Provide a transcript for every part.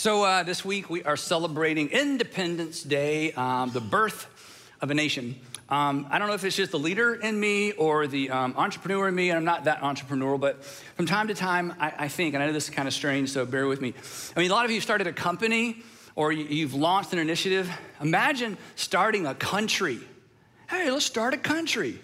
So, uh, this week we are celebrating Independence Day, um, the birth of a nation. Um, I don't know if it's just the leader in me or the um, entrepreneur in me, and I'm not that entrepreneurial, but from time to time, I, I, think, and I know this is kind of strange, so bear with me. I mean, a lot of you started a company or you've launched an initiative. Imagine starting a country. Hey, let's start a country.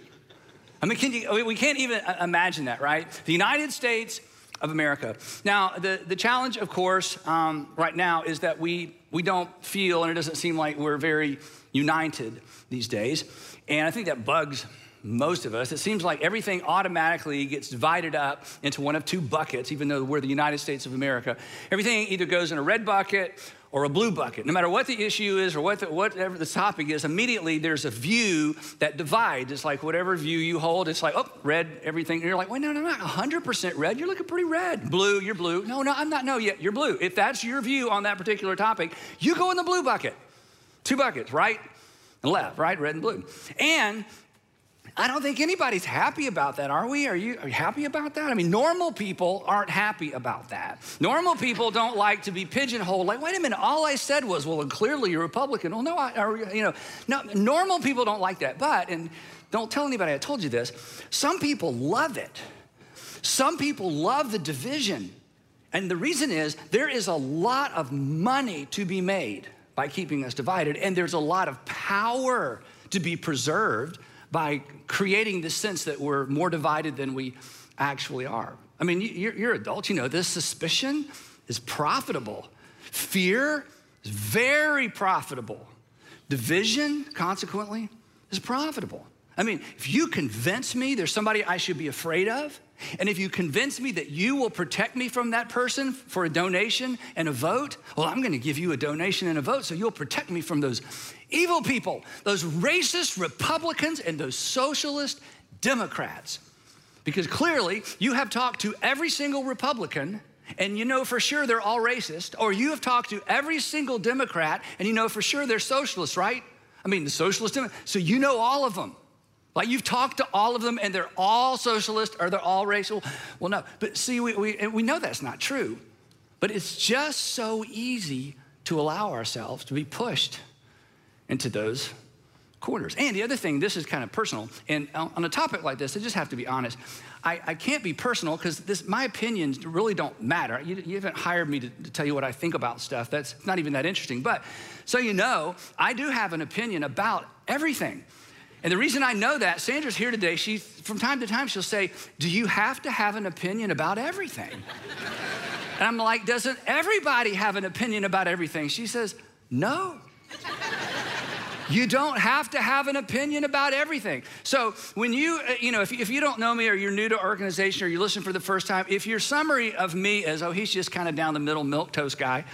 I mean, can you, we can't even uh, imagine that, right? The United States of America. Now, the, the challenge, of course, um, right now is that we, we don't feel, and it doesn't seem like we're very united these days. And I think that bugs most of us. It seems like everything automatically gets divided up into one of two buckets, even though we're the United States of America. Everything either goes in a red bucket or a blue bucket. No matter what the issue is or what the, whatever the topic is, immediately there's a view that divides. It's like whatever view you hold, it's like, oh, red, everything. And you're like, wait, no, no, not 100% red. You're looking pretty red. Blue, you're blue. No, no, I'm not. No, yet you're blue. If that's your view on that particular topic, you go in the blue bucket. Two buckets, right and left, right, red and blue. And I don't think anybody's happy about that, are we? Are you, are you happy about that? I mean, normal people aren't happy about that. Normal people don't like to be pigeonholed. Like, wait a minute, all I said was, well, clearly you're Republican. Well, no, I, you know, no, normal people don't like that. But, and don't tell anybody I told you this, some people love it. Some people love the division. And the reason is there is a lot of money to be made by keeping us divided, and there's a lot of power to be preserved by creating the sense that we're more divided than we actually are. I mean, you're, you're adults, you know this. Suspicion is profitable, fear is very profitable, division, consequently, is profitable. I mean, if you convince me there's somebody I should be afraid of, and if you convince me that you will protect me from that person for a donation and a vote, well, I'm gonna give you a donation and a vote so you'll protect me from those evil people, those racist Republicans, and those socialist Democrats. Because clearly you have talked to every single Republican and you know for sure they're all racist, or you have talked to every single Democrat and you know for sure they're socialists, right? I mean, the socialist, so you know all of them. Like you've talked to all of them and they're all socialist or they're all racial. Well, no, but see, we, we, we know that's not true. But it's just so easy to allow ourselves to be pushed into those corners. And the other thing, this is kind of personal, and on a topic like this, I just have to be honest. I, I can't be personal because my opinions really don't matter. You, you haven't hired me to, to, tell you what I think about stuff. That's not even that interesting. But so you know, I do have an opinion about everything. And the reason I know that, Sandra's here today, she, from time to time, she'll say, Do you have to have an opinion about everything? and I'm like, Doesn't everybody have an opinion about everything? She says, No. You don't have to have an opinion about everything. So, when you, uh, you know, if, if you don't know me or you're new to organization or you listen for the first time, if your summary of me is, oh, he's just kind of down the middle milk toast guy,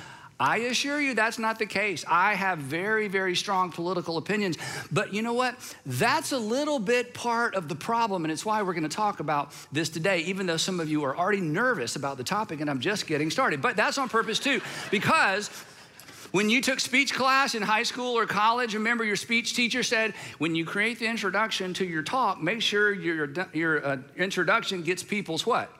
I assure you that's not the case. I have very, very strong political opinions. But you know what? That's a little bit part of the problem, and it's why we're going to talk about this today, even though some of you are already nervous about the topic, and I'm just getting started. But that's on purpose too, because when you took speech class in high school or college, remember your speech teacher said, when you create the introduction to your talk, make sure your, your uh, introduction gets people's what?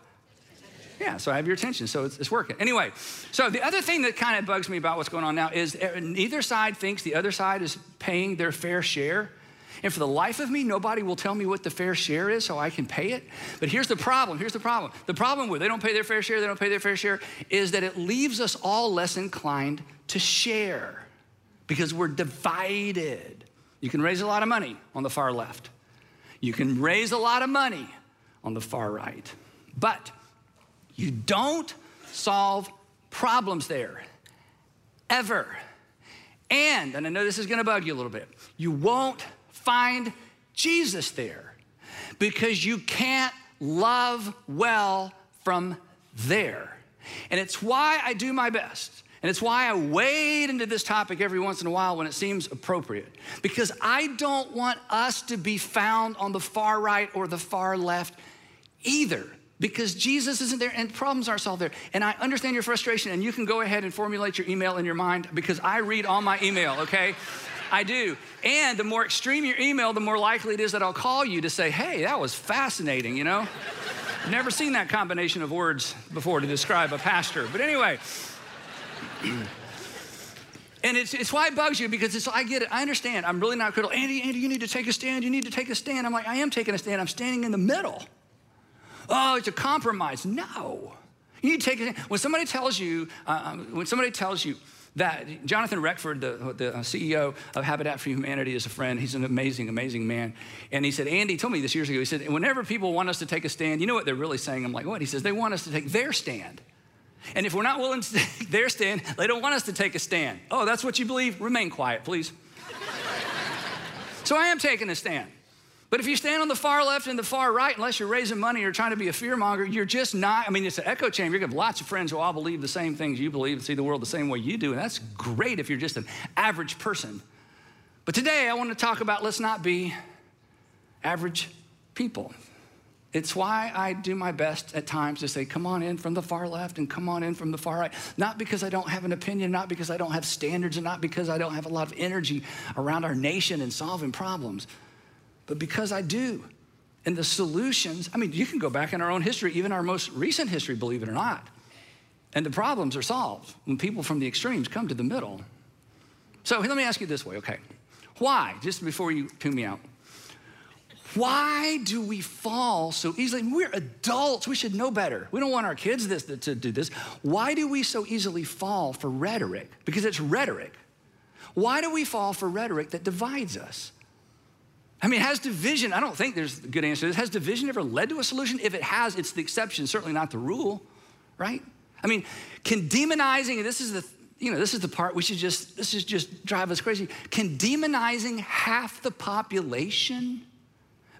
Yeah, so I have your attention, so it's, it's, working. Anyway, so the other thing that kind of bugs me about what's going on now is uh, neither side thinks the other side is paying their fair share. And for the life of me, nobody will tell me what the fair share is so I can pay it. But here's the problem. Here's the problem. The problem with they don't pay their fair share, they don't pay their fair share, is that it leaves us all less inclined to share because we're divided. You can raise a lot of money on the far left, you can raise a lot of money on the far right. But you don't solve problems there, ever. And, and I know this is gonna bug you a little bit, you won't find Jesus there because you can't love well from there. And it's why I do my best. And it's why I wade into this topic every once in a while when it seems appropriate. Because I don't want us to be found on the far right or the far left either because Jesus isn't there and problems aren't solved there. And I understand your frustration, and you can go ahead and formulate your email in your mind because I read all my email, okay? I do. And the more extreme your email, the more likely it is that I'll call you to say, hey, that was fascinating, you know? Never seen that combination of words before to describe a pastor. But anyway, And it's, it's why it bugs you because it's, I get it. I understand. I'm really not critical. Andy, Andy, you need to take a stand. You need to take a stand. I'm like, I am taking a stand. I'm standing in the middle. Oh, it's a compromise. No. You need to take it. When somebody tells you, uh, um, when somebody tells you that Jonathan Reckford, the, the uh, CEO of Habitat for Humanity, is a friend. He's an amazing, amazing man. And he said, Andy told me this years ago. He said, whenever people want us to take a stand, you know what they're really saying? I'm like, what? He says, they want us to take their stand. And if we're not willing to take their stand, they don't want us to take a stand. Oh, that's what you believe? Remain quiet, please. so I am taking a stand. But if you stand on the far left and the far right, unless you're raising money or trying to be a fearmonger, you're just not. I mean, it's an echo chamber. To have lots of friends who all believe the same things you believe and see the world the same way you do. And that's great if you're just an average person. But today I want to talk about let's not be average people. It's why I do my best at times to say, come on in from the far left and come on in from the far right. Not because I don't have an opinion, not because I don't have standards, and not because I don't have a lot of energy around our nation and solving problems, but because I do. And the solutions, I mean, you can go back in our own history, even our most recent history, believe it or not. And the problems are solved when people from the extremes come to the middle. So let me ask you this way, okay? Why, just before you tune me out, why do we fall so easily? We're adults. We should know better. We don't want our kids this, to do this. Why do we so easily fall for rhetoric? Because it's rhetoric. Why do we fall for rhetoric that divides us? I mean, has division, I don't think there's a good answer to this. Has division ever led to a solution? If it has, it's the exception, certainly not the rule, right? I mean, can demonizing, and this is the, you know, this is the part we should just, this is just drive us crazy. Can demonizing half the population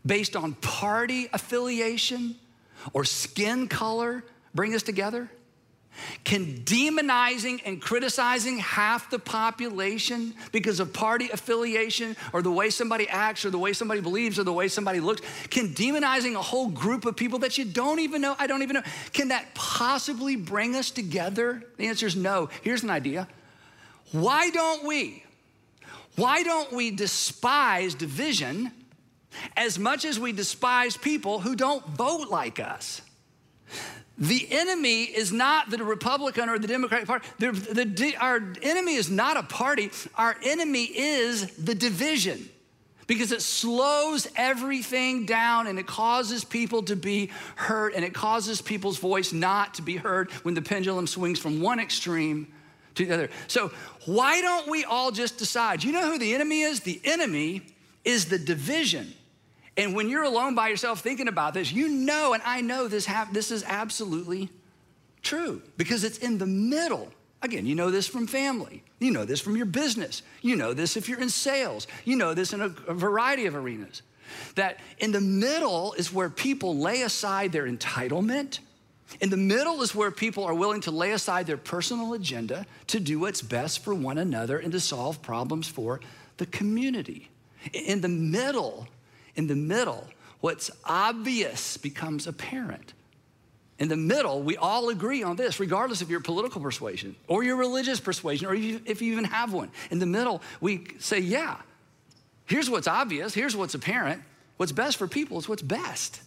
based on party affiliation or skin color bring us together? Can demonizing and criticizing half the population because of party affiliation or the way somebody acts or the way somebody believes or the way somebody looks, can demonizing a whole group of people that you don't even know, I don't even know, can that possibly bring us together? The answer is no. Here's an idea. Why don't we? Why don't we despise division as much as we despise people who don't vote like us. The enemy is not the Republican or the Democratic Party. The, the, our enemy is not a party. Our enemy is the division because it slows everything down and it causes people to be hurt and it causes people's voice not to be heard when the pendulum swings from one extreme to the other. So, why don't we all just decide? You know who the enemy is? The enemy is the division. And when you're alone by yourself thinking about this, you know, and I know this, this is absolutely true because it's in the middle. Again, you know this from family. You know this from your business. You know this if you're in sales. You know this in a, a variety of arenas. That in the middle is where people lay aside their entitlement. In the middle is where people are willing to lay aside their personal agenda to do what's best for one another and to solve problems for the community. In the middle in the middle, what's obvious becomes apparent. In the middle, we all agree on this, regardless of your political persuasion or your religious persuasion, or if you even have one. In the middle, we say, yeah, here's what's obvious, here's what's apparent. What's best for people is what's best.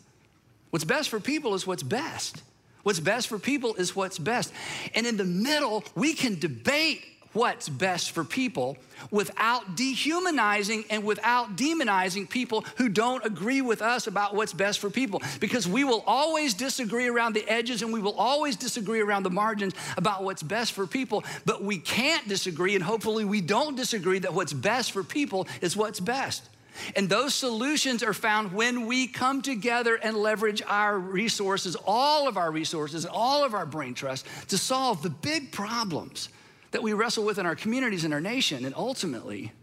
What's best for people is what's best. What's best for people is what's best. And in the middle, we can debate what's best for people without dehumanizing and without demonizing people who don't agree with us about what's best for people. Because we will always disagree around the edges and we will always disagree around the margins about what's best for people, but we can't disagree, and hopefully we don't disagree that what's best for people is what's best. And those solutions are found when we come together and leverage our resources, all of our resources, all of our brain trust to solve the big problems that we wrestle with in our communities, in our nation, and ultimately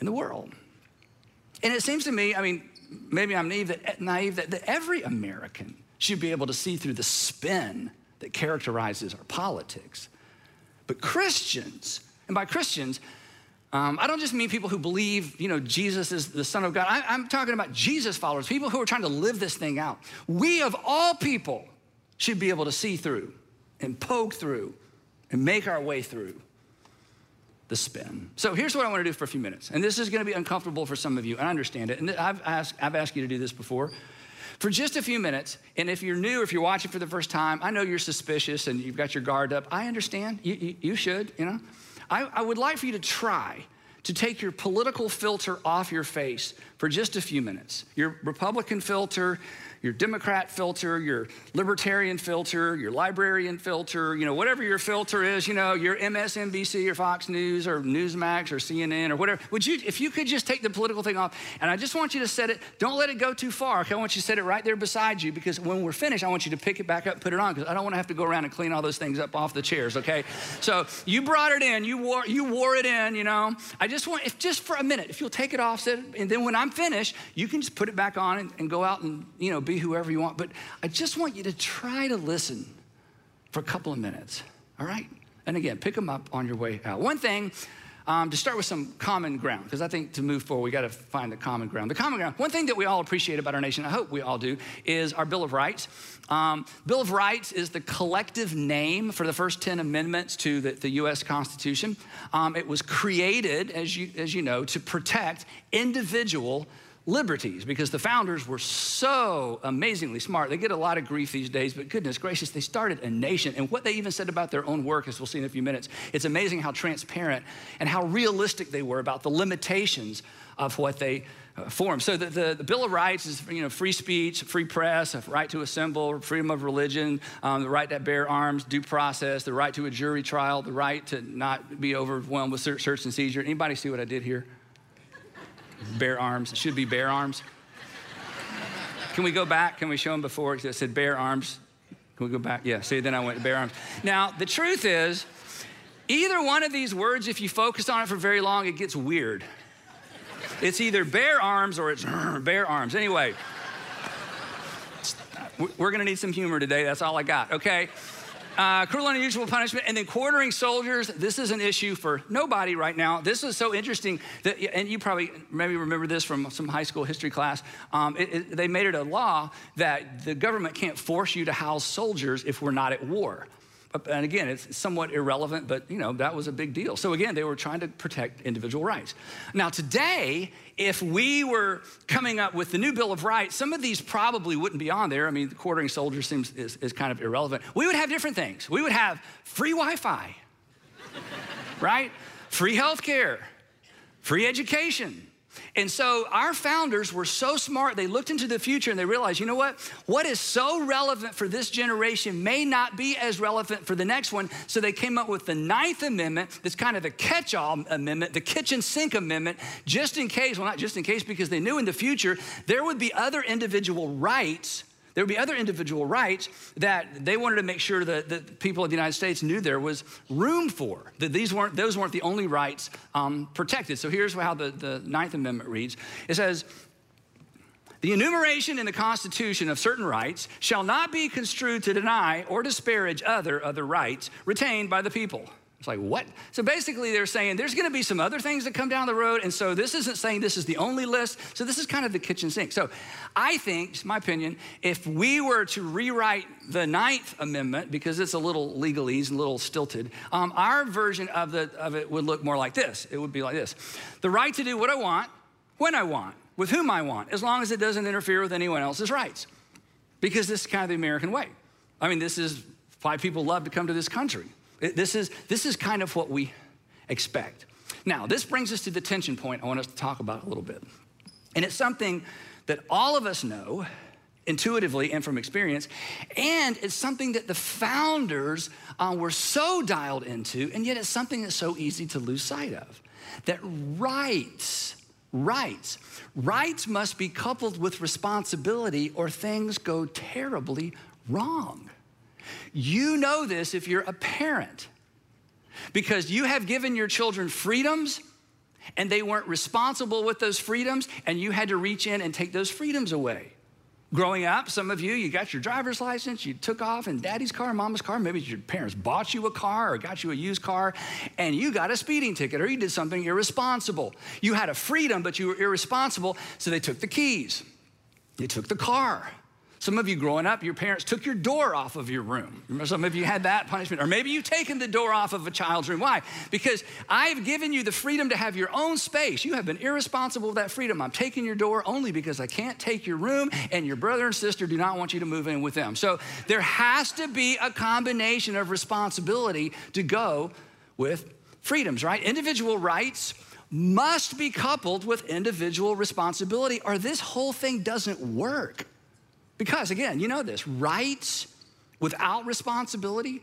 in the world. And it seems to me, I mean, maybe I'm naive that, naive that, that every American should be able to see through the spin that characterizes our politics. But Christians, and by Christians, um, I don't just mean people who believe, you know, Jesus is the Son of God. I, I'm talking about Jesus followers, people who are trying to live this thing out. We, of all people, should be able to see through and poke through and make our way through the spin. So here's what I want to do for a few minutes. And this is going to be uncomfortable for some of you, and I understand it. And I've asked, I've asked you to do this before. for just a few minutes. And if you're new, if you're watching for the first time, I know you're suspicious and you've got your guard up. I understand. You, you, you should, you know. I, I would like for you to try to take your political filter off your face for just a few minutes. Your Republican filter, your Democrat filter, your libertarian filter, your librarian filter, you know, whatever your filter is, you know, your MSNBC or Fox News or Newsmax or CNN or whatever. Would you, if you could just take the political thing off, and I just want you to set it, don't let it go too far. Okay? I want you to set it right there beside you because when we're finished, I want you to pick it back up, put it on, because I don't want to have to go around and clean all those things up off the chairs, okay? So you brought it in, you wore, you wore it in, you know. I just want, if just for a minute, if you'll take it off, set, and then when I'm finished, you can just put it back on and, and go out and, you know, be whoever you want. But I just want you to try to listen for a couple of minutes, all right? And again, pick them up on your way out. One thing, um, to start with some common ground, because I think to move forward, we got to find the common ground. The common ground, one thing that we all appreciate about our nation, I hope we all do, is our Bill of Rights. Um, Bill of Rights is the collective name for the first 10 amendments to the, the U.S. Constitution. Um, it was created, as you, as you know, to protect individual liberties because the founders were so amazingly smart. They get a lot of grief these days, but goodness gracious, they started a nation. And what they even said about their own work, as we'll see in a few minutes, it's amazing how transparent and how realistic they were about the limitations of what they uh, formed. So the, the, the, Bill of Rights is, you know, free speech, free press, right to assemble, freedom of religion, um, the right to bear arms, due process, the right to a jury trial, the right to not be overwhelmed with search and seizure. Anybody see what I did here? Bear arms. It should be bear arms. Can we go back? Can we show them before? It said bear arms. Can we go back? Yeah, see, then I went bear arms. Now, the truth is, either one of these words, if you focus on it for very long, it gets weird. It's either bear arms or it's bear arms. Anyway, we're gonna need some humor today. That's all I got, okay? Uh, cruel and unusual punishment, and then quartering soldiers. This is an issue for nobody right now. This is so interesting that, and you probably maybe remember this from some high school history class. Um, it, it, they made it a law that the government can't force you to house soldiers if we're not at war. Uh, and again, it's somewhat irrelevant, but you know, that was a big deal. So again, they were trying to protect individual rights. Now, today, if we were coming up with the new Bill of Rights, some of these probably wouldn't be on there. I mean, quartering soldiers seems is, is kind of irrelevant. We would have different things. We would have free Wi-Fi, right? Free health care, free education, and so our founders were so smart, they looked into the future and they realized, you know what? What is so relevant for this generation may not be as relevant for the next one. So they came up with the Ninth Amendment, that's kind of the catch all amendment, the kitchen sink amendment, just in case, well, not just in case, because they knew in the future there would be other individual rights there would be other individual rights that they wanted to make sure that the people of the United States knew there was room for, that these weren't, those weren't the only rights um, protected. So here's how the, the Ninth Amendment reads it says, the enumeration in the Constitution of certain rights shall not be construed to deny or disparage other other rights retained by the people. It's like, what? So basically, they're saying there's going to be some other things that come down the road. And so this isn't saying this is the only list. So this is kind of the kitchen sink. So I think, my opinion, if we were to rewrite the Ninth Amendment, because it's a little legalese, a little stilted, um, our version of, the, of it would look more like this. It would be like this The right to do what I want, when I want, with whom I want, as long as it doesn't interfere with anyone else's rights. Because this is kind of the American way. I mean, this is why people love to come to this country. This is, this is kind of what we expect. Now, this brings us to the tension point I want us to talk about a little bit. And it's something that all of us know intuitively and from experience, and it's something that the founders uh, were so dialed into, and yet it's something that's so easy to lose sight of. That rights, rights, rights must be coupled with responsibility, or things go terribly wrong. You know this if you're a parent because you have given your children freedoms and they weren't responsible with those freedoms and you had to reach in and take those freedoms away. Growing up, some of you, you got your driver's license, you took off in daddy's car, mama's car, maybe your parents bought you a car or got you a used car, and you got a speeding ticket or you did something irresponsible. You had a freedom, but you were irresponsible, so they took the keys, they took the car, Some of you growing up, your parents took your door off of your room. Remember, some of you had that punishment. Or maybe you've taken the door off of a child's room. Why? Because I've given you the freedom to have your own space. You have been irresponsible with that freedom. I'm taking your door only because I can't take your room, and your brother and sister do not want you to move in with them. So there has to be a combination of responsibility to go with freedoms, right? Individual rights must be coupled with individual responsibility, or this whole thing doesn't work. Because again, you know this rights without responsibility,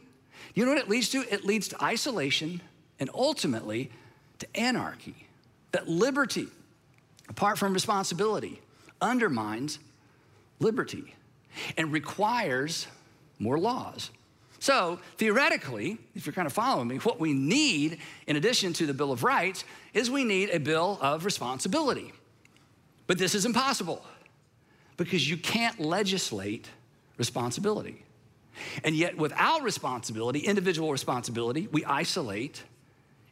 you know what it leads to? It leads to isolation and ultimately to anarchy. That liberty, apart from responsibility, undermines liberty and requires more laws. So, theoretically, if you're kind of following me, what we need, in addition to the Bill of Rights, is we need a Bill of Responsibility. But this is impossible because you can't legislate responsibility. And yet, without responsibility, individual responsibility, we isolate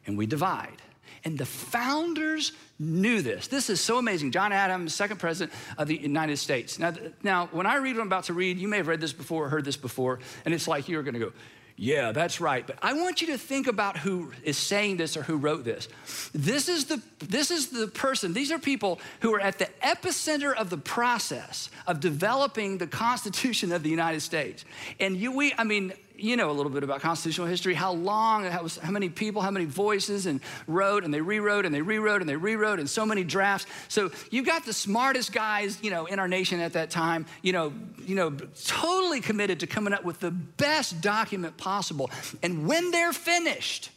and we divide. And the founders knew this. This is so amazing. John Adams, second president of the United States. Now, now when I read what I'm about to read, you may have read this before, heard this before, and it's like you're going to go, yeah, that's right. But I want you to think about who is saying this or who wrote this. This is the this is the person. These are people who are at the epicenter of the process of developing the Constitution of the United States. And you we I mean, you know a little bit about constitutional history, how long, how, how many people, how many voices, and wrote, and they rewrote, and they rewrote, and they rewrote, and so many drafts. So you've got the smartest guys, you know, in our nation at that time, you know, you know, totally committed to coming up with the best document possible. And when they're finished,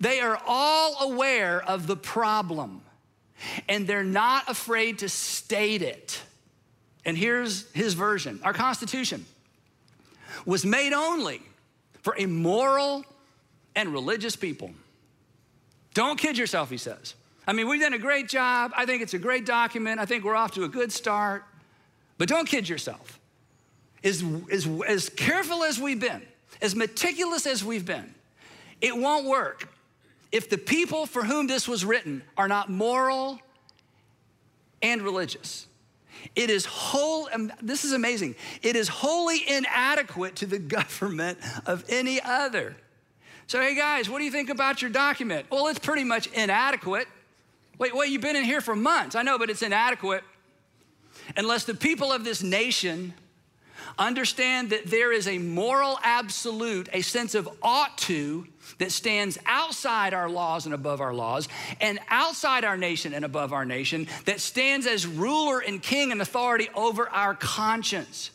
they are all aware of the problem, and they're not afraid to state it. And here's his version our Constitution was made only for immoral and religious people. Don't kid yourself, he says. I mean, we've done a great job. I think it's a great document. I think we're off to a good start. But don't kid yourself. As, as, as careful as we've been, as meticulous as we've been, it won't work if the people for whom this was written are not moral and religious. It is whole, this is amazing. It is wholly inadequate to the government of any other. So, hey guys, what do you think about your document? Well, it's pretty much inadequate. Wait, wait, you've been in here for months. I know, but it's inadequate. Unless the people of this nation understand that there is a moral absolute, a sense of ought to that stands outside our laws and above our laws, and outside our nation and above our nation, that stands as ruler and king and authority over our conscience.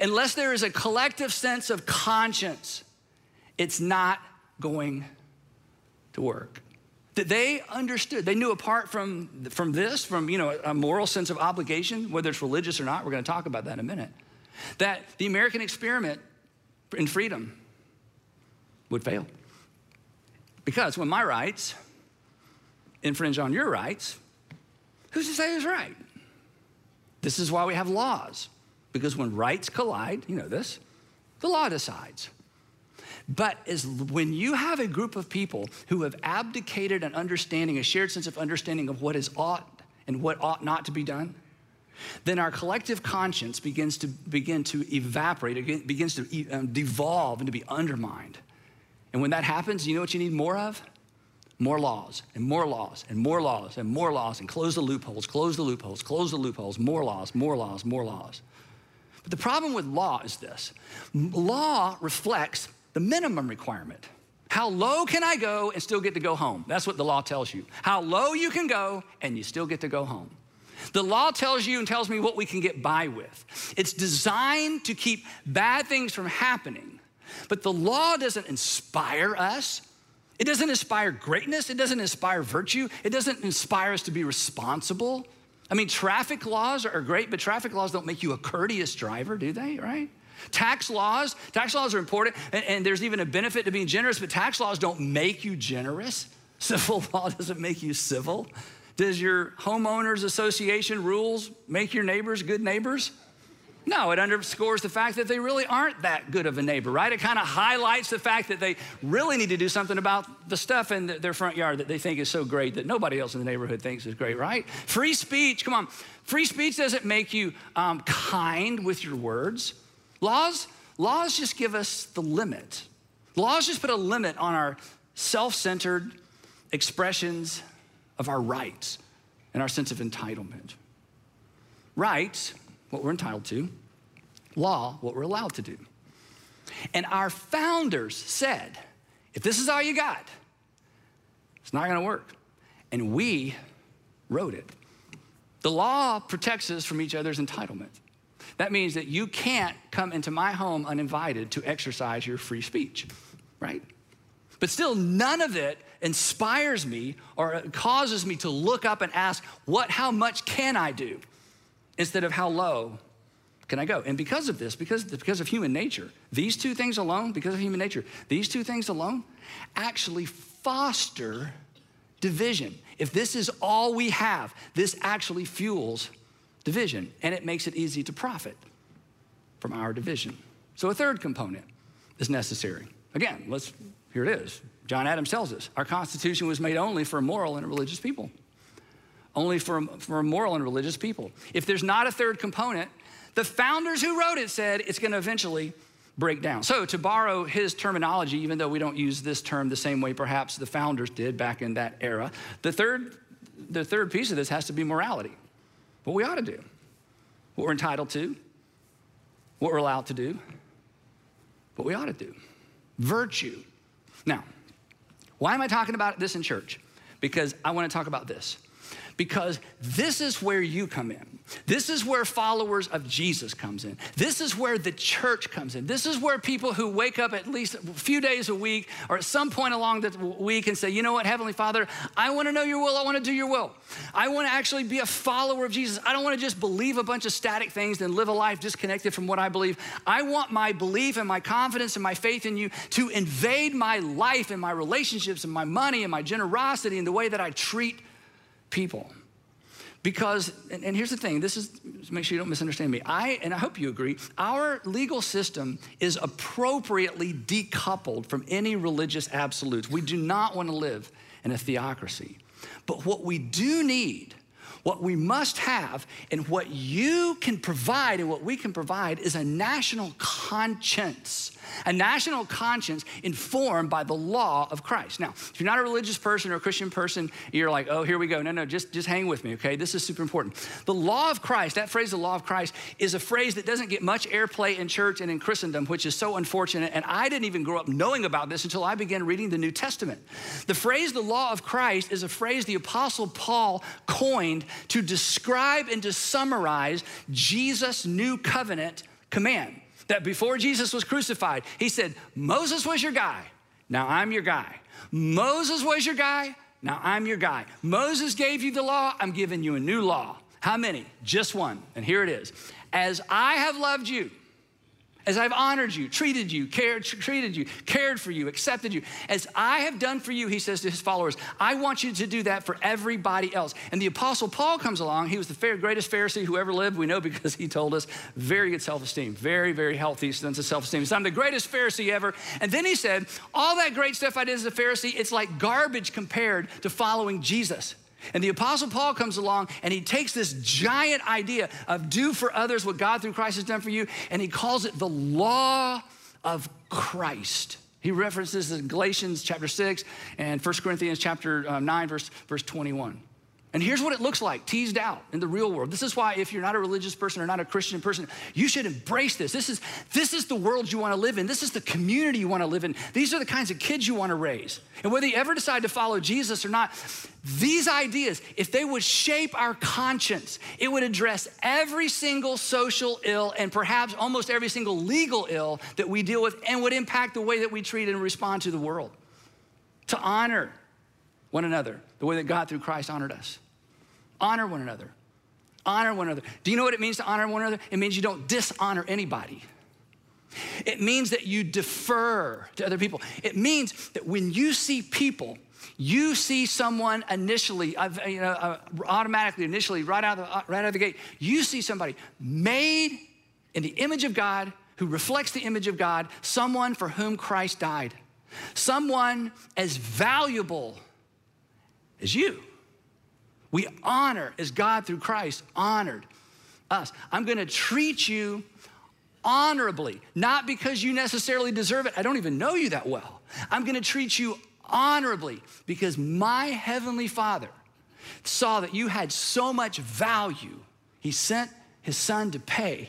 Unless there is a collective sense of conscience, it's not going to work. That they understood, they knew apart from, from this, from you know, a moral sense of obligation, whether it's religious or not, we're going to talk about that in a minute, that the American experiment in freedom would fail. Because when my rights infringe on your rights, who's to say who's right? This is why we have laws. Because when rights collide, you know this, the law decides. But as when you have a group of people who have abdicated an understanding, a shared sense of understanding of what is ought and what ought not to be done, then our collective conscience begins to begin to evaporate, it begins to um, devolve and to be undermined. And when that happens, you know what you need more of? More laws and more laws and more laws and more laws and close the loopholes, close the loopholes, close the loopholes, more laws, more laws, more laws. But the problem with law is this law reflects the minimum requirement. How low can I go and still get to go home? That's what the law tells you. How low you can go and you still get to go home. The law tells you and tells me what we can get by with. It's designed to keep bad things from happening but the law doesn't inspire us. It doesn't inspire greatness. It doesn't inspire virtue. It doesn't inspire us to be responsible. I mean, traffic laws are great, but traffic laws don't make you a courteous driver, do they? Right? Tax laws, tax laws are important, and, and there's even a benefit to being generous, but tax laws don't make you generous. Civil law doesn't make you civil. Does your homeowners association rules make your neighbors good neighbors? No, it underscores the fact that they really aren't that good of a neighbor, right? It kind of highlights the fact that they really need to do something about the stuff in their front yard that they think is so great that nobody else in the neighborhood thinks is great, right? Free speech, come on. Free speech doesn't make you um, kind with your words. Laws, laws just give us the limit. Laws just put a limit on our self centered expressions of our rights and our sense of entitlement. Rights what we're entitled to, law, what we're allowed to do. And our founders said, if this is all you got, it's not gonna work. And we wrote it. The law protects us from each other's entitlement. That means that you can't come into my home uninvited to exercise your free speech, right? But still, none of it inspires me or causes me to look up and ask, what, how much can I do? instead of how low can I go? And because of this, because, because of human nature, these two things alone, because of human nature, these two things alone actually foster division. If this is all we have, this actually fuels division and it makes it easy to profit from our division. So a third component is necessary. Again, let's here it is. John Adams tells us our Constitution was made only for moral and religious people only for, for moral and religious people. If there's not a third component, the founders who wrote it said it's going to eventually break down. So, to borrow his terminology, even though we don't use this term the same way perhaps the founders did back in that era, the third, the third piece of this has to be morality. What we ought to do, what we're entitled to, what we're allowed to do, what we ought to do. Virtue. Now, why am I talking about this in church? Because I want to talk about this because this is where you come in. This is where followers of Jesus comes in. This is where the church comes in. This is where people who wake up at least a few days a week or at some point along the week and say, "You know what, Heavenly Father, I want to know your will. I want to do your will. I want to actually be a follower of Jesus. I don't want to just believe a bunch of static things and live a life disconnected from what I believe. I want my belief and my confidence and my faith in you to invade my life and my relationships and my money and my generosity and the way that I treat people. Because, and, and, here's the thing, this is, make sure you don't misunderstand me. I, and I hope you agree, our legal system is appropriately decoupled from any religious absolutes. We do not want to live in a theocracy. But what we do need, what we must have, and what you can provide and what we can provide is a national conscience a national conscience informed by the law of Christ. Now, if you're not a religious person or a Christian person, you're like, oh, here we go. No, no, just, just hang with me, okay? This is super important. The law of Christ, that phrase, the law of Christ, is a phrase that doesn't get much airplay in church and in Christendom, which is so unfortunate. And I didn't even grow up knowing about this until I began reading the New Testament. The phrase, the law of Christ, is a phrase the Apostle Paul coined to describe and to summarize Jesus' new covenant command that before Jesus was crucified, he said, Moses was your guy, now I'm your guy. Moses was your guy, now I'm your guy. Moses gave you the law, I'm giving you a new law. How many? Just one. And here it is. As I have loved you, as I've honored you, treated you, cared, treated you, cared for you, accepted you, as I have done for you, he says to his followers, I want you to do that for everybody else. And the apostle Paul comes along. He was the greatest Pharisee who ever lived. We know because he told us very good self-esteem, very, very healthy sense of self-esteem. So I'm the greatest Pharisee ever. And then he said, all that great stuff I did as a Pharisee, it's like garbage compared to following Jesus. And the Apostle Paul comes along and he takes this giant idea of do for others what God through Christ has done for you, and he calls it the law of Christ. He references this in Galatians chapter 6 and 1 Corinthians chapter uh, 9, verse, verse 21. And here's what it looks like teased out in the real world. This is why, if you're not a religious person or not a Christian person, you should embrace this. This is, this is the world you want to live in. This is the community you want to live in. These are the kinds of kids you want to raise. And whether you ever decide to follow Jesus or not, these ideas, if they would shape our conscience, it would address every single social ill and perhaps almost every single legal ill that we deal with and would impact the way that we treat and respond to the world. To honor one another the way that God through Christ honored us. Honor one another. Honor one another. Do you know what it means to honor one another? It means you don't dishonor anybody. It means that you defer to other people. It means that when you see people, you see someone initially, you know, uh, automatically, initially, right out, of the, right out of the gate, you see somebody made in the image of God, who reflects the image of God, someone for whom Christ died, someone as valuable as you. We honor as God through Christ honored us. I'm gonna treat you honorably, not because you necessarily deserve it. I don't even know you that well. I'm gonna treat you honorably because my heavenly Father saw that you had so much value. He sent his son to pay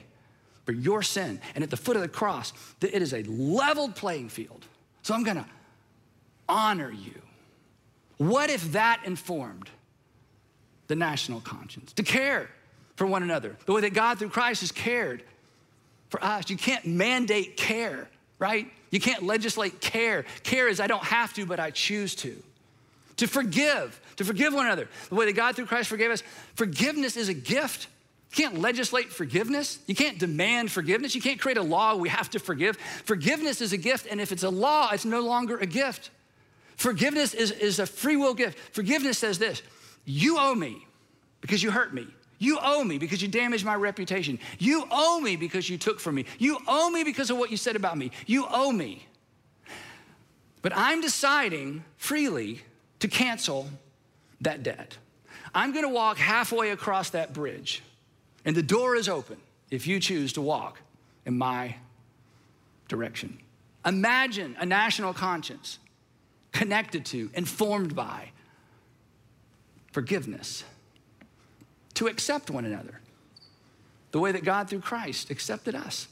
for your sin. And at the foot of the cross, it is a leveled playing field. So I'm gonna honor you. What if that informed the national conscience? To care for one another, the way that God through Christ has cared for us. You can't mandate care, right? You can't legislate care. Care is I don't have to, but I choose to. To forgive, to forgive one another, the way that God through Christ forgave us. Forgiveness is a gift. You can't legislate forgiveness. You can't demand forgiveness. You can't create a law, we have to forgive. Forgiveness is a gift, and if it's a law, it's no longer a gift. Forgiveness is, is a free will gift. Forgiveness says this You owe me because you hurt me. You owe me because you damaged my reputation. You owe me because you took from me. You owe me because of what you said about me. You owe me. But I'm deciding freely to cancel that debt. I'm gonna walk halfway across that bridge. And the door is open if you choose to walk in my direction. Imagine a national conscience connected to, informed by forgiveness, to accept one another the way that God through Christ accepted us.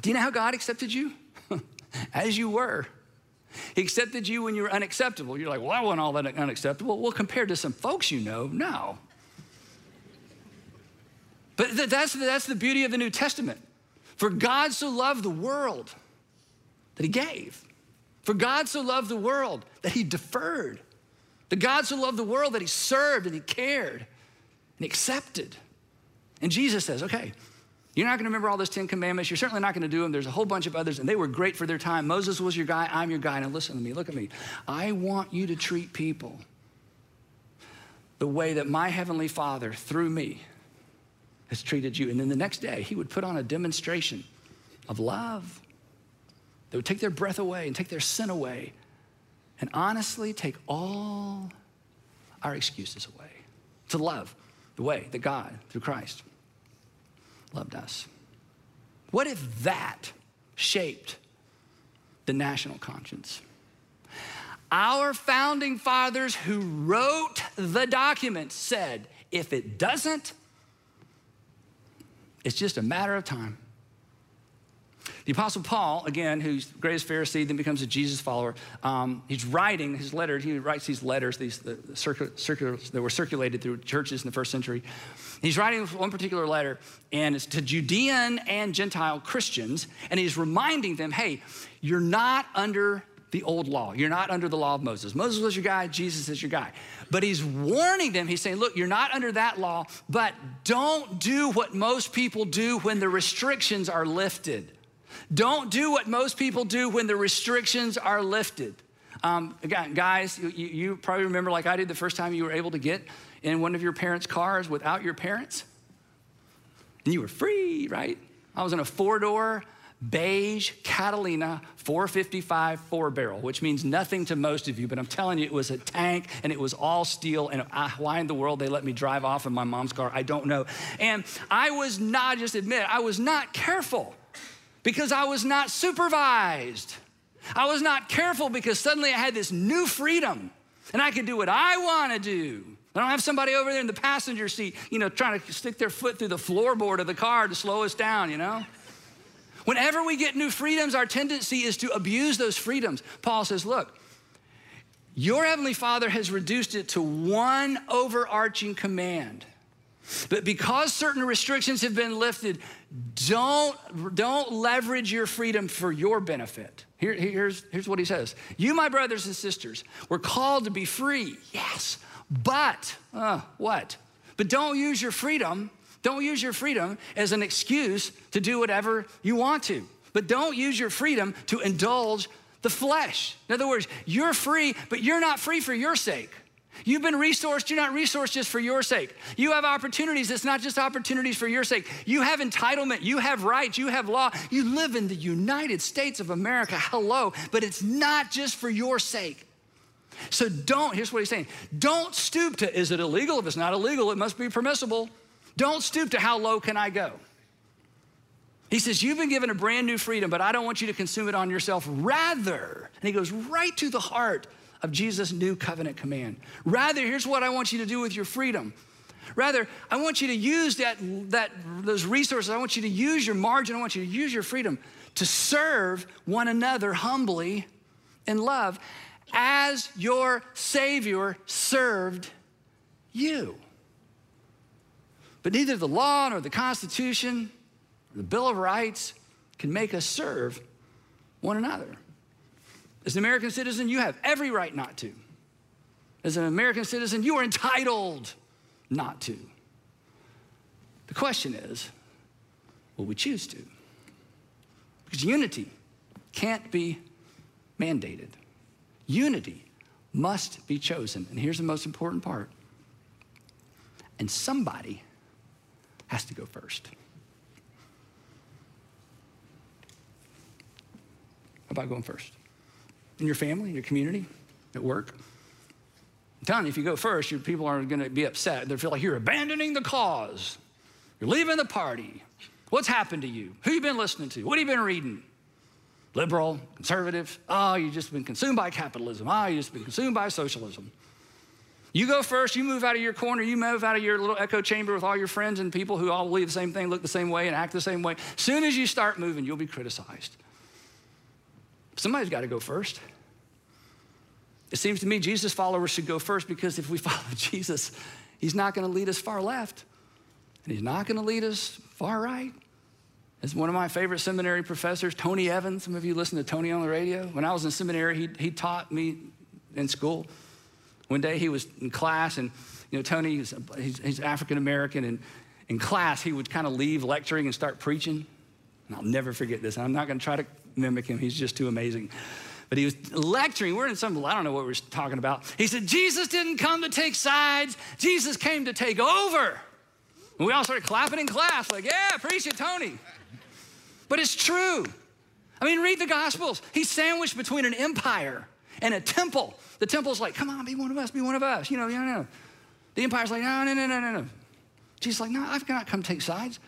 Do you know how God accepted you? As you were. He accepted you when you were unacceptable. You're like, well, I wasn't all that unacceptable. Well, compared to some folks you know, no. But that's, that's the beauty of the New Testament. For God so loved the world that he gave. For God so loved the world that he deferred. The God who loved the world that he served and he cared and accepted. And Jesus says, okay, you're not to remember all those 10 commandments. You're certainly not to do them. There's a whole bunch of others, and they were great for their time. Moses was your guy. I'm your guy. Now listen to me. Look at me. I want you to treat people the way that my Heavenly Father, through me, has treated you. And then the next day, he would put on a demonstration of love. They would take their breath away and take their sin away and honestly take all our excuses away to love the way that God, through Christ, loved us. What if that shaped the national conscience? Our founding fathers who wrote the document said, if it doesn't, it's just a matter of time. The Apostle Paul, again, who's the greatest Pharisee, then becomes a Jesus follower, um, he's writing his letter. He writes these letters, these the, circulars that were circulated through churches in the first century. He's writing one particular letter, and it's to Judean and Gentile Christians, and he's reminding them, hey, you're not under the old law. You're not under the law of Moses. Moses was your guy, Jesus is your guy. But he's warning them. He's saying, look, you're not under that law, but don't do what most people do when the restrictions are lifted. Don't do what most people do when the restrictions are lifted. Um, again, guys, you, you probably remember, like I did, the first time you were able to get in one of your parents' cars without your parents. And you were free, right? I was in a four door beige Catalina 455 four barrel, which means nothing to most of you, but I'm telling you, it was a tank and it was all steel. And why in the world they let me drive off in my mom's car, I don't know. And I was not, just admit, I was not careful because I was not supervised. I was not careful because suddenly I had this new freedom and I could do what I want to do. I don't have somebody over there in the passenger seat, you know, trying to stick their foot through the floorboard of the car to slow us down, you know? Whenever we get new freedoms, our tendency is to abuse those freedoms. Paul says, look, your Heavenly Father has reduced it to one overarching command. But because certain restrictions have been lifted, don't, don't leverage your freedom for your benefit. Here, here's, here's what he says You, my brothers and sisters, were called to be free, yes, but uh, what? But don't use your freedom don't use your freedom as an excuse to do whatever you want to. But don't use your freedom to indulge the flesh. In other words, you're free, but you're not free for your sake. You've been resourced, you're not resourced just for your sake. You have opportunities, it's not just opportunities for your sake. You have entitlement, you have rights, you have law. You live in the United States of America, hello, but it's not just for your sake. So don't, here's what he's saying don't stoop to, is it illegal? If it's not illegal, it must be permissible. Don't stoop to how low can I go? He says, You've been given a brand new freedom, but I don't want you to consume it on yourself. Rather, and he goes right to the heart of Jesus' new covenant command. Rather, here's what I want you to do with your freedom. Rather, I want you to use that, that, those resources. I want you to use your margin. I want you to use your freedom to serve one another humbly in love as your Savior served you. But neither the law nor the Constitution, the Bill of Rights can make us serve one another. As an American citizen, you have every right not to. As an American citizen, you are entitled not to. The question is will we choose to? Because unity can't be mandated, unity must be chosen. And here's the most important part and somebody has to go first. How about going first? In your family, in your community, at work. I'm telling you, if you go first, your people are going to be upset. They feel like you're abandoning the cause. You're leaving the party. What's happened to you? Who you been listening to? What have you been reading? Liberal, conservative. Ah, oh, you've just been consumed by capitalism. Ah, oh, you've just been consumed by socialism. You go first, you move out of your corner, you move out of your little echo chamber with all your friends and people who all believe the same thing, look the same way, and act the same way. Soon as you start moving, you'll be criticized. Somebody's got to go first. It seems to me Jesus followers should go first because if we follow Jesus, he's not going to lead us far left and he's not going to lead us far right. As one of my favorite seminary professors, Tony Evans, some of you listen to Tony on the radio. When I was in seminary, he, he taught me in school. One day he was in class, and you know, Tony, he's, he's, he's African American, and in class he would kind of leave lecturing and start preaching. And I'll never forget this. I'm not going to try to mimic him, he's just too amazing. But he was lecturing. We're in some, I don't know what we are talking about. He said, Jesus didn't come to take sides, Jesus came to take over. And we all started clapping in class, like, yeah, preach it, Tony. But it's true. I mean, read the Gospels. He's sandwiched between an empire and a temple. The temple's like, come on, be one of us, be one of us. You know, you know. The empire's like, no, no, no, no, no, no. Jesus like, no, I've not come take sides.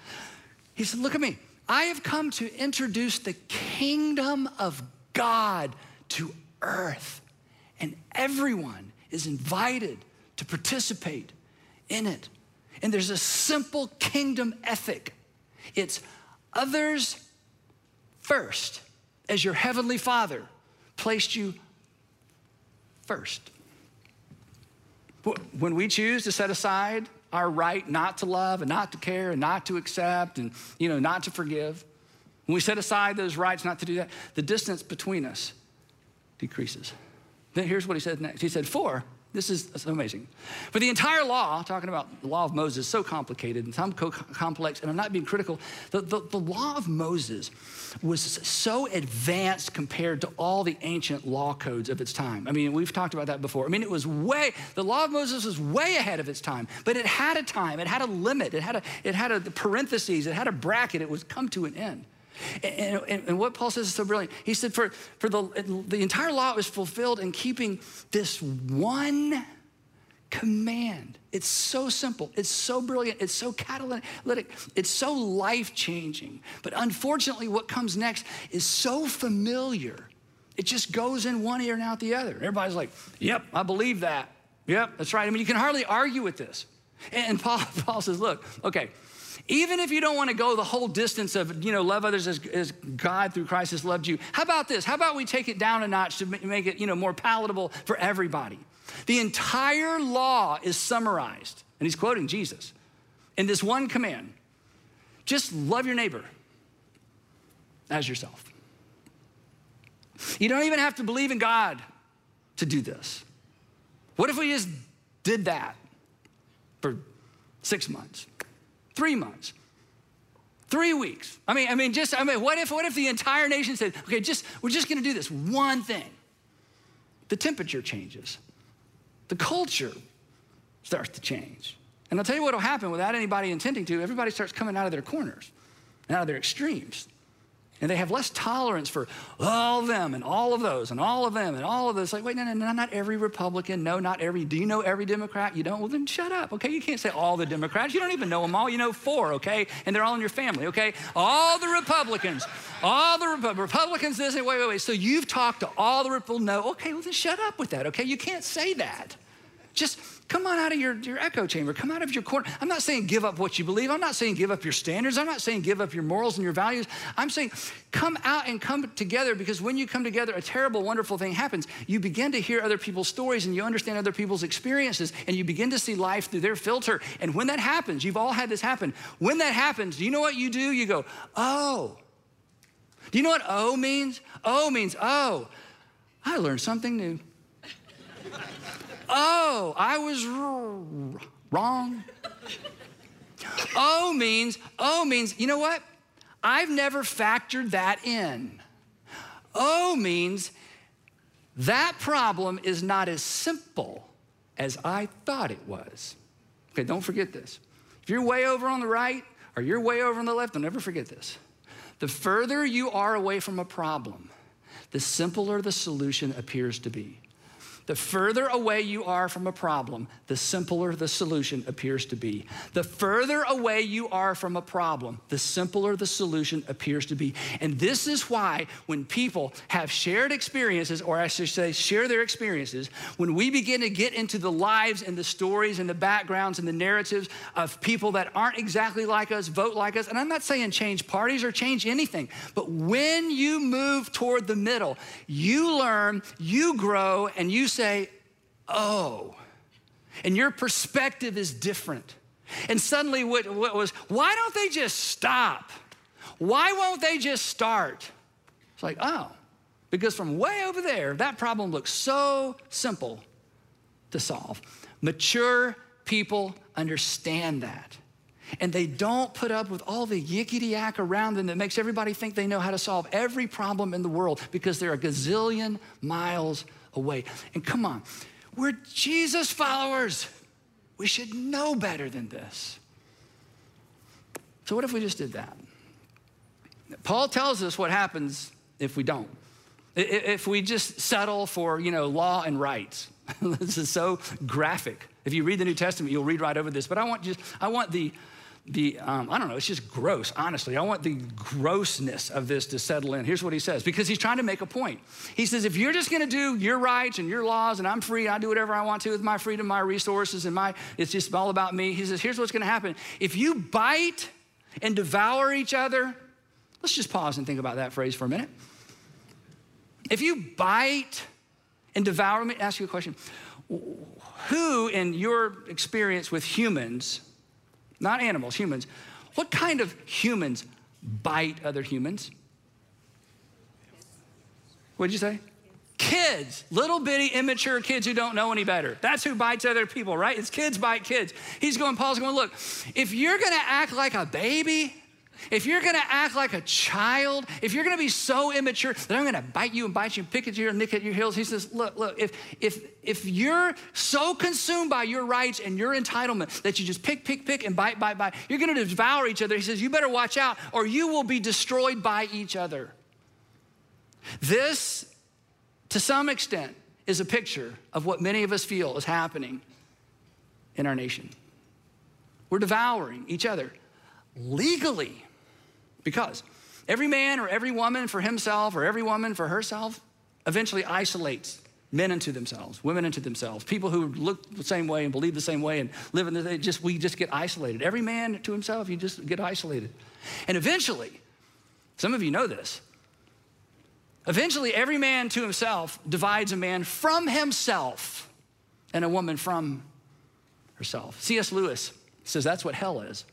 He said, look at me. I have come to introduce the kingdom of God to earth. And everyone is invited to participate in it. And there's a simple kingdom ethic it's others first, as your heavenly Father placed you first. When we choose to set aside our right not to love and not to care and not to accept and you know not to forgive. When we set aside those rights not to do that the distance between us decreases. Then here's what he said next. He said for this is amazing. For the entire law, talking about the law of Moses, so complicated and so complex, and I'm not being critical. The, the, the, law of Moses was so advanced compared to all the ancient law codes of its time. I mean, we've talked about that before. I mean, it was way, the law of Moses was way ahead of its time, but it had a time, it had a limit, it had a, it had a parentheses, it had a bracket, it was come to an end. And, and, and, what Paul says is so brilliant. He said, for, for the, the entire law was fulfilled in keeping this one command. It's so simple. It's so brilliant. It's so catalytic. It's so life changing. But unfortunately, what comes next is so familiar. It just goes in one ear and out the other. Everybody's like, yep, I believe that. Yep, that's right. I mean, you can hardly argue with this. And Paul, Paul says, look, okay, even if you don't want to go the whole distance of, you know, love others as, as God through Christ has loved you, how about this? How about we take it down a notch to make it, you know, more palatable for everybody? The entire law is summarized, and he's quoting Jesus, in this one command just love your neighbor as yourself. You don't even have to believe in God to do this. What if we just did that for six months? Three months. Three weeks. I mean, I mean, just, I mean, what if, what if the entire nation said, okay, just, we're just gonna do this one thing? The temperature changes. the culture starts to change. And I'll tell you what will happen without anybody intending to, everybody starts coming out of their corners and out of their extremes. And they have less tolerance for all of them and all of those and all of them and all of those. Like, wait, no, no, no, not every Republican. No, not every. Do you know every Democrat? You don't? Well, then shut up, okay? You can't say all the Democrats. You don't even know them all. You know four, okay? And they're all in your family, okay? All the Republicans, all the Rep- Republicans, this, wait, wait, wait. So you've talked to all the Republicans. No, okay, well, then shut up with that, okay? You can't say that. Just come on out of your, your echo chamber. Come out of your corner. I'm not saying give up what you believe. I'm not saying give up your standards. I'm not saying give up your morals and your values. I'm saying come out and come together because when you come together, a terrible, wonderful thing happens. You begin to hear other people's stories and you understand other people's experiences and you begin to see life through their filter. And when that happens, you've all had this happen. When that happens, do you know what you do? You go, oh. Do you know what oh means? Oh means, oh, I learned something new oh, I was wrong. oh means, oh means, you know what? I've never factored that in. Oh means that problem is not as simple as I thought it was. Okay, don't forget this. If you're way over on the right or you're way over on the left, don't ever forget this. The further you are away from a problem, the simpler the solution appears to be. The further away you are from a problem, the simpler the solution appears to be. The further away you are from a problem, the simpler the solution appears to be. And this is why, when people have shared experiences, or I should say, share their experiences, when we begin to get into the lives and the stories and the backgrounds and the narratives of people that aren't exactly like us, vote like us, and I'm not saying change parties or change anything, but when you move toward the middle, you learn, you grow, and you say, oh, and your perspective is different. And suddenly, what, what was, why don't they just stop? Why won't they just start? It's like, oh, because from way over there, that problem looks so simple to solve. Mature people understand that. And they don't put up with all the yickety yak around them that makes everybody think they know how to solve every problem in the world because they're a gazillion miles away. And come on, we're Jesus followers. We should know better than this. So, what if we just did that? Paul tells us what happens if we don't. If we just settle for, you know, law and rights. this is so graphic. If you read the New Testament, you'll read right over this. But I want just, I want the, the um, I don't know, it's just gross, honestly. I want the grossness of this to settle in. Here's what he says, because he's trying to make a point. He says, if you're just gonna do your rights and your laws and I'm free, I do whatever I want to with my freedom, my resources, and my, it's just all about me. He says, here's what's gonna happen. If you bite and devour each other, let's just pause and think about that phrase for a minute. If you bite and devour, let me ask you a question. Who, in your experience with humans, not animals, humans. What kind of humans bite other humans? What'd you say? Kids, little bitty immature kids who don't know any better. That's who bites other people, right? It's kids bite kids. He's going, Paul's going, look, if you're gonna act like a baby, if you're gonna act like a child, if you're gonna be so immature that I'm gonna bite you and bite you and pick at you and nick at your heels, he says, look, look, if, if, if you're so consumed by your rights and your entitlement that you just pick, pick, pick and bite, bite, bite, you're gonna devour each other. He says, you better watch out or you will be destroyed by each other. This, to some extent, is a picture of what many of us feel is happening in our nation. We're devouring each other legally because every man or every woman for himself or every woman for herself eventually isolates men into themselves, women into themselves, people who look the same way and believe the same way and live in the just we just get isolated. Every man to himself, you just get isolated. And eventually, some of you know this. Eventually, every man to himself divides a man from himself and a woman from herself. C.S. Lewis says that's what hell is.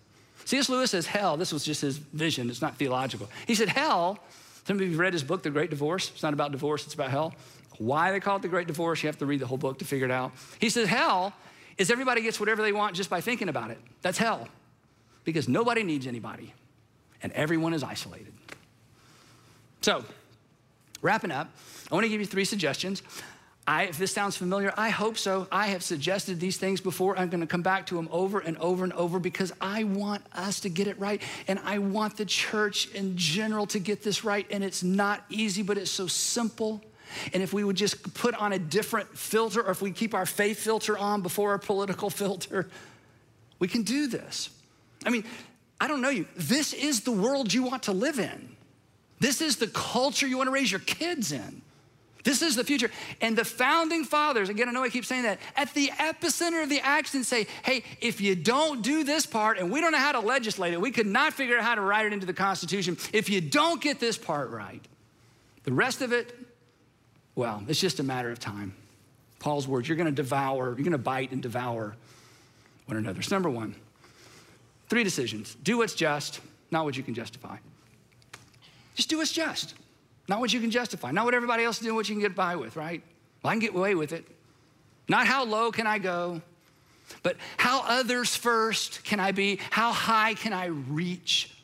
C.S. Lewis says hell, this was just his vision, it's not theological. He said, hell, some of you have read his book, The Great Divorce. It's not about divorce, it's about hell. Why they call it the Great Divorce, you have to read the whole book to figure it out. He says, hell is everybody gets whatever they want just by thinking about it. That's hell. Because nobody needs anybody, and everyone is isolated. So, wrapping up, I want to give you three suggestions. I, if this sounds familiar, I hope so. I have suggested these things before. I'm going to come back to them over and over and over because I want us to get it right. And I want the church in general to get this right. And it's not easy, but it's so simple. And if we would just put on a different filter, or if we keep our faith filter on before our political filter, we can do this. I mean, I don't know you. This is the world you want to live in. This is the culture you want to raise your kids in. This is the future. And the founding fathers, again, I know I keep saying that, at the epicenter of the action say, hey, if you don't do this part, and we don't know how to legislate it, we could not figure out how to write it into the Constitution. If you don't get this part right, the rest of it, well, it's just a matter of time. Paul's words, you're going to devour, you're going to bite and devour one another. So, number one, three decisions do what's just, not what you can justify. Just do what's just. Not what you can justify, not what everybody else is doing, what you can get by with, right? Well, I can get away with it. Not how low can I go, but how others first can I be? How high can I reach?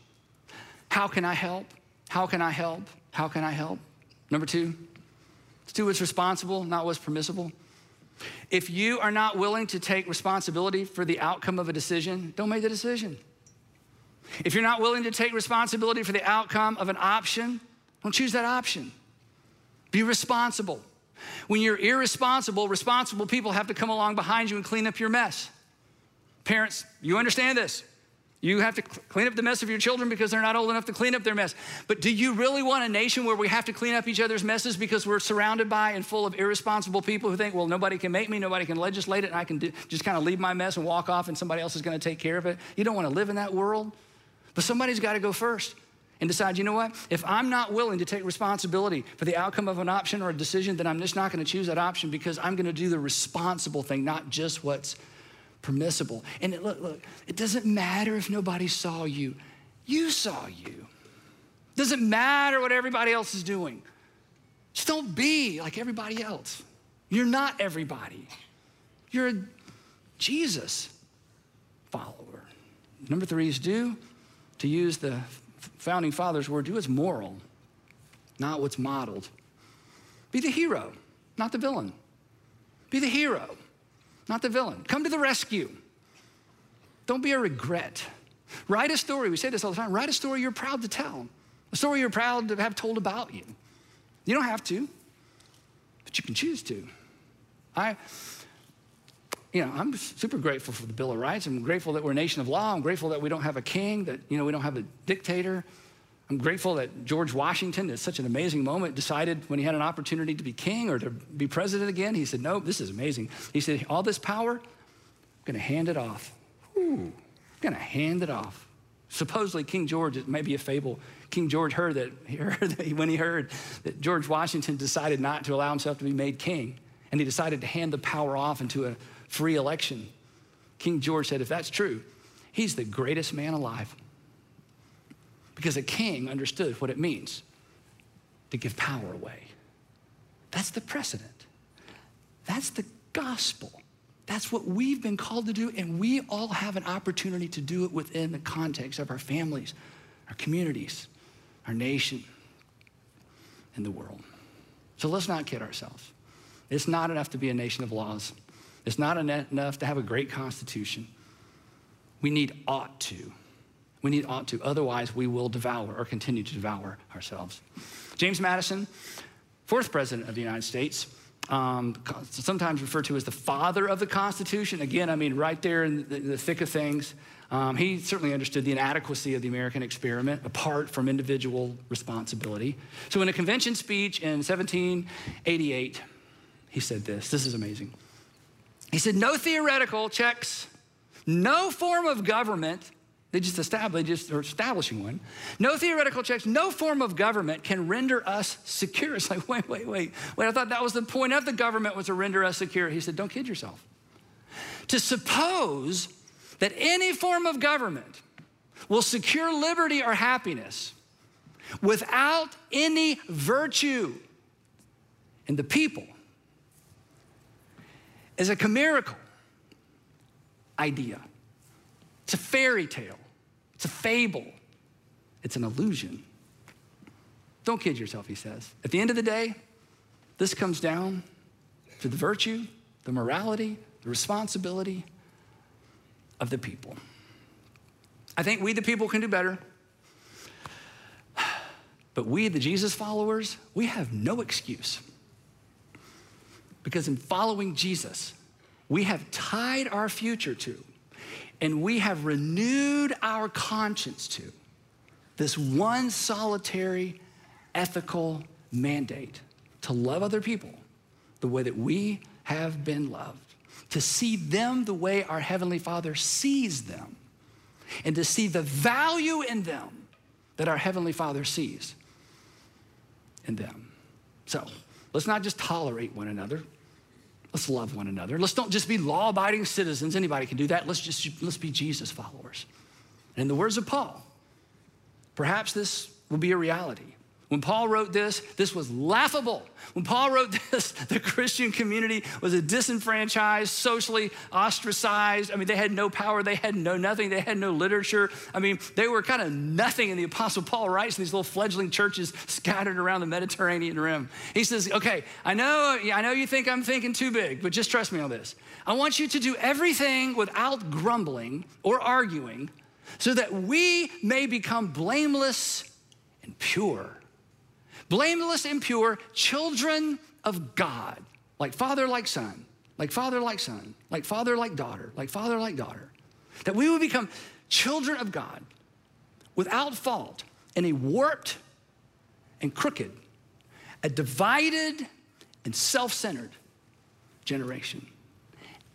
How can I help? How can I help? How can I help? Number two, let's do what's responsible, not what's permissible. If you are not willing to take responsibility for the outcome of a decision, don't make the decision. If you're not willing to take responsibility for the outcome of an option, don't choose that option. Be responsible. When you're irresponsible, responsible people have to come along behind you and clean up your mess. Parents, you understand this. You have to clean up the mess of your children because they're not old enough to clean up their mess. But do you really want a nation where we have to clean up each other's messes because we're surrounded by and full of irresponsible people who think, well, nobody can make me, nobody can legislate it, and I can do, just kind of leave my mess and walk off and somebody else is going to take care of it? You don't want to live in that world. But somebody's got to go first and decide, you know what? If I'm not willing to take responsibility for the outcome of an option or a decision, then I'm just not going to choose that option because I'm going to do the responsible thing, not just what's permissible. And it, look, look, it doesn't matter if nobody saw you. You saw you. It doesn't matter what everybody else is doing. Just don't be like everybody else. You're not everybody. You're a Jesus follower. Number three is do, to use the founding fathers were do what's moral, not what's modeled. Be the hero, not the villain. Be the hero, not the villain. Come to the rescue. Don't be a regret. Write a story. We say this all the time. Write a story you're proud to tell, a story you're proud to have told about you. You don't have to, but you can choose to. I, you know, I'm super grateful for the Bill of Rights. I'm grateful that we're a nation of law. I'm grateful that we don't have a king, that, you know, we don't have a dictator. I'm grateful that George Washington, at such an amazing moment, decided when he had an opportunity to be king or to be president again, he said, No, this is amazing. He said, All this power, I'm going to hand it off. Ooh, I'm going to hand it off. Supposedly, King George, it may be a fable. King George heard that, he heard that when he heard that George Washington decided not to allow himself to be made king, and he decided to hand the power off into a free election. King George said, if that's true, he's the greatest man alive. Because a king understood what it means to give power away. That's the precedent. That's the gospel. That's what we've been called to do, and we all have an opportunity to do it within the context of our families, our communities, our nation, and the world. So let's not kid ourselves. It's not enough to be a nation of laws. It's not enough to have a great constitution. We need ought to. We need ought to. Otherwise, we will devour or continue to devour ourselves. James Madison, fourth president of the United States, um, sometimes referred to as the father of the Constitution. Again, I mean, right there in the, the thick of things. Um, he certainly understood the inadequacy of the American experiment apart from individual responsibility. So, in a convention speech in 1788, he said this this is amazing. He said, no theoretical checks, no form of government. They just established, just are establishing one. No theoretical checks, no form of government can render us secure. It's like, wait, wait, wait, wait. I thought that was the point of the government was to render us secure. He said, don't kid yourself. To suppose that any form of government will secure liberty or happiness without any virtue in the people is a chimerical idea. It's a fairy tale. It's a fable. It's an illusion. Don't kid yourself, he says. At the end of the day, this comes down to the virtue, the morality, the responsibility of the people. I think we, the people, can do better. But we, the Jesus followers, we have no excuse. Because in following Jesus, we have tied our future to, and we have renewed our conscience to this one solitary ethical mandate to love other people the way that we have been loved, to see them the way our Heavenly Father sees them, and to see the value in them that our Heavenly Father sees in them. So let's not just tolerate one another. Let's love one another. Let's don't just be law-abiding citizens. Anybody can do that. Let's just let's be Jesus followers. And in the words of Paul, perhaps this will be a reality. When Paul wrote this, this was laughable. When Paul wrote this, the Christian community was a disenfranchised, socially ostracized. I mean, they had no power, they had no nothing, they had no literature. I mean, they were kind of nothing. And the Apostle Paul writes in these little fledgling churches scattered around the Mediterranean rim. He says, Okay, I know, I know you think I'm thinking too big, but just trust me on this. I want you to do everything without grumbling or arguing so that we may become blameless and pure blameless and pure, children of God, like father, like son, like father, like son, like father, like daughter, like father, like daughter. That we would become children of God without fault in a warped and crooked, a divided and self centered generation.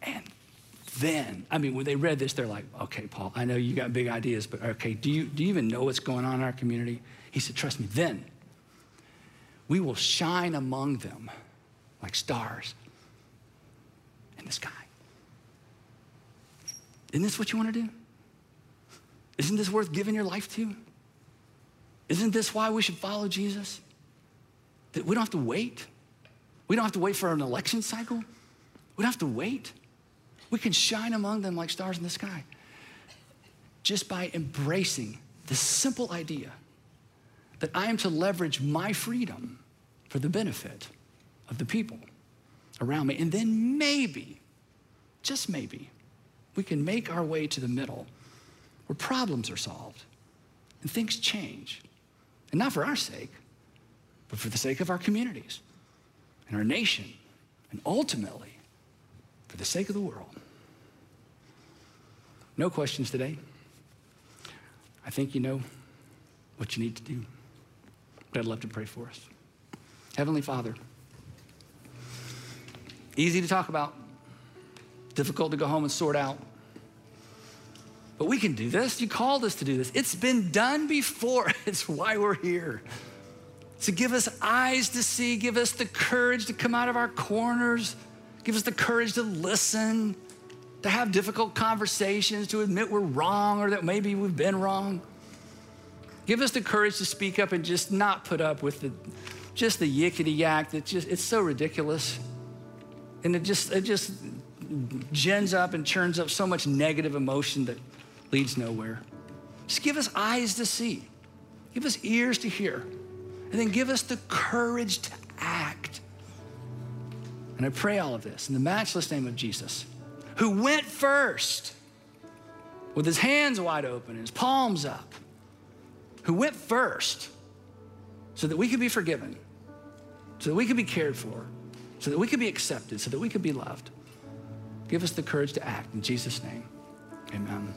And then, I mean, when they read this, they're like, okay, Paul, I know you got big ideas, but okay, do you, do you even know what's going on in our community? He said, trust me, then we will shine among them like stars in the sky. Isn't this what you want to do? Isn't this worth giving your life to? Isn't this why we should follow Jesus? That we don't have to wait. We don't have to wait for an election cycle. We don't have to wait. We can shine among them like stars in the sky just by embracing the simple idea that I am to leverage my freedom for the benefit of the people around me. And then maybe, just maybe, we can make our way to the middle where problems are solved and things change. And not for our sake, but for the sake of our communities and our nation, and ultimately for the sake of the world. No questions today. I think you know what you need to do. But I'd love to pray for us. Heavenly Father, easy to talk about, difficult to go home and sort out. But we can do this. You called us to do this. It's been done before. It's why we're here. To give us eyes to see, give us the courage to come out of our corners, give us the courage to listen, to have difficult conversations, to admit we're wrong or that maybe we've been wrong. Give us the courage to speak up and just not put up with the, just the yickety yak that just, it's so ridiculous. And it just, it just gens up and churns up so much negative emotion that leads nowhere. Just give us eyes to see, give us ears to hear, and then give us the courage to act. And I pray all of this in the matchless name of Jesus, who went first with his hands wide open and his palms up who went first so that we could be forgiven, so that we could be cared for, so that we could be accepted, so that we could be loved. Give us the courage to act in Jesus' name. Amen.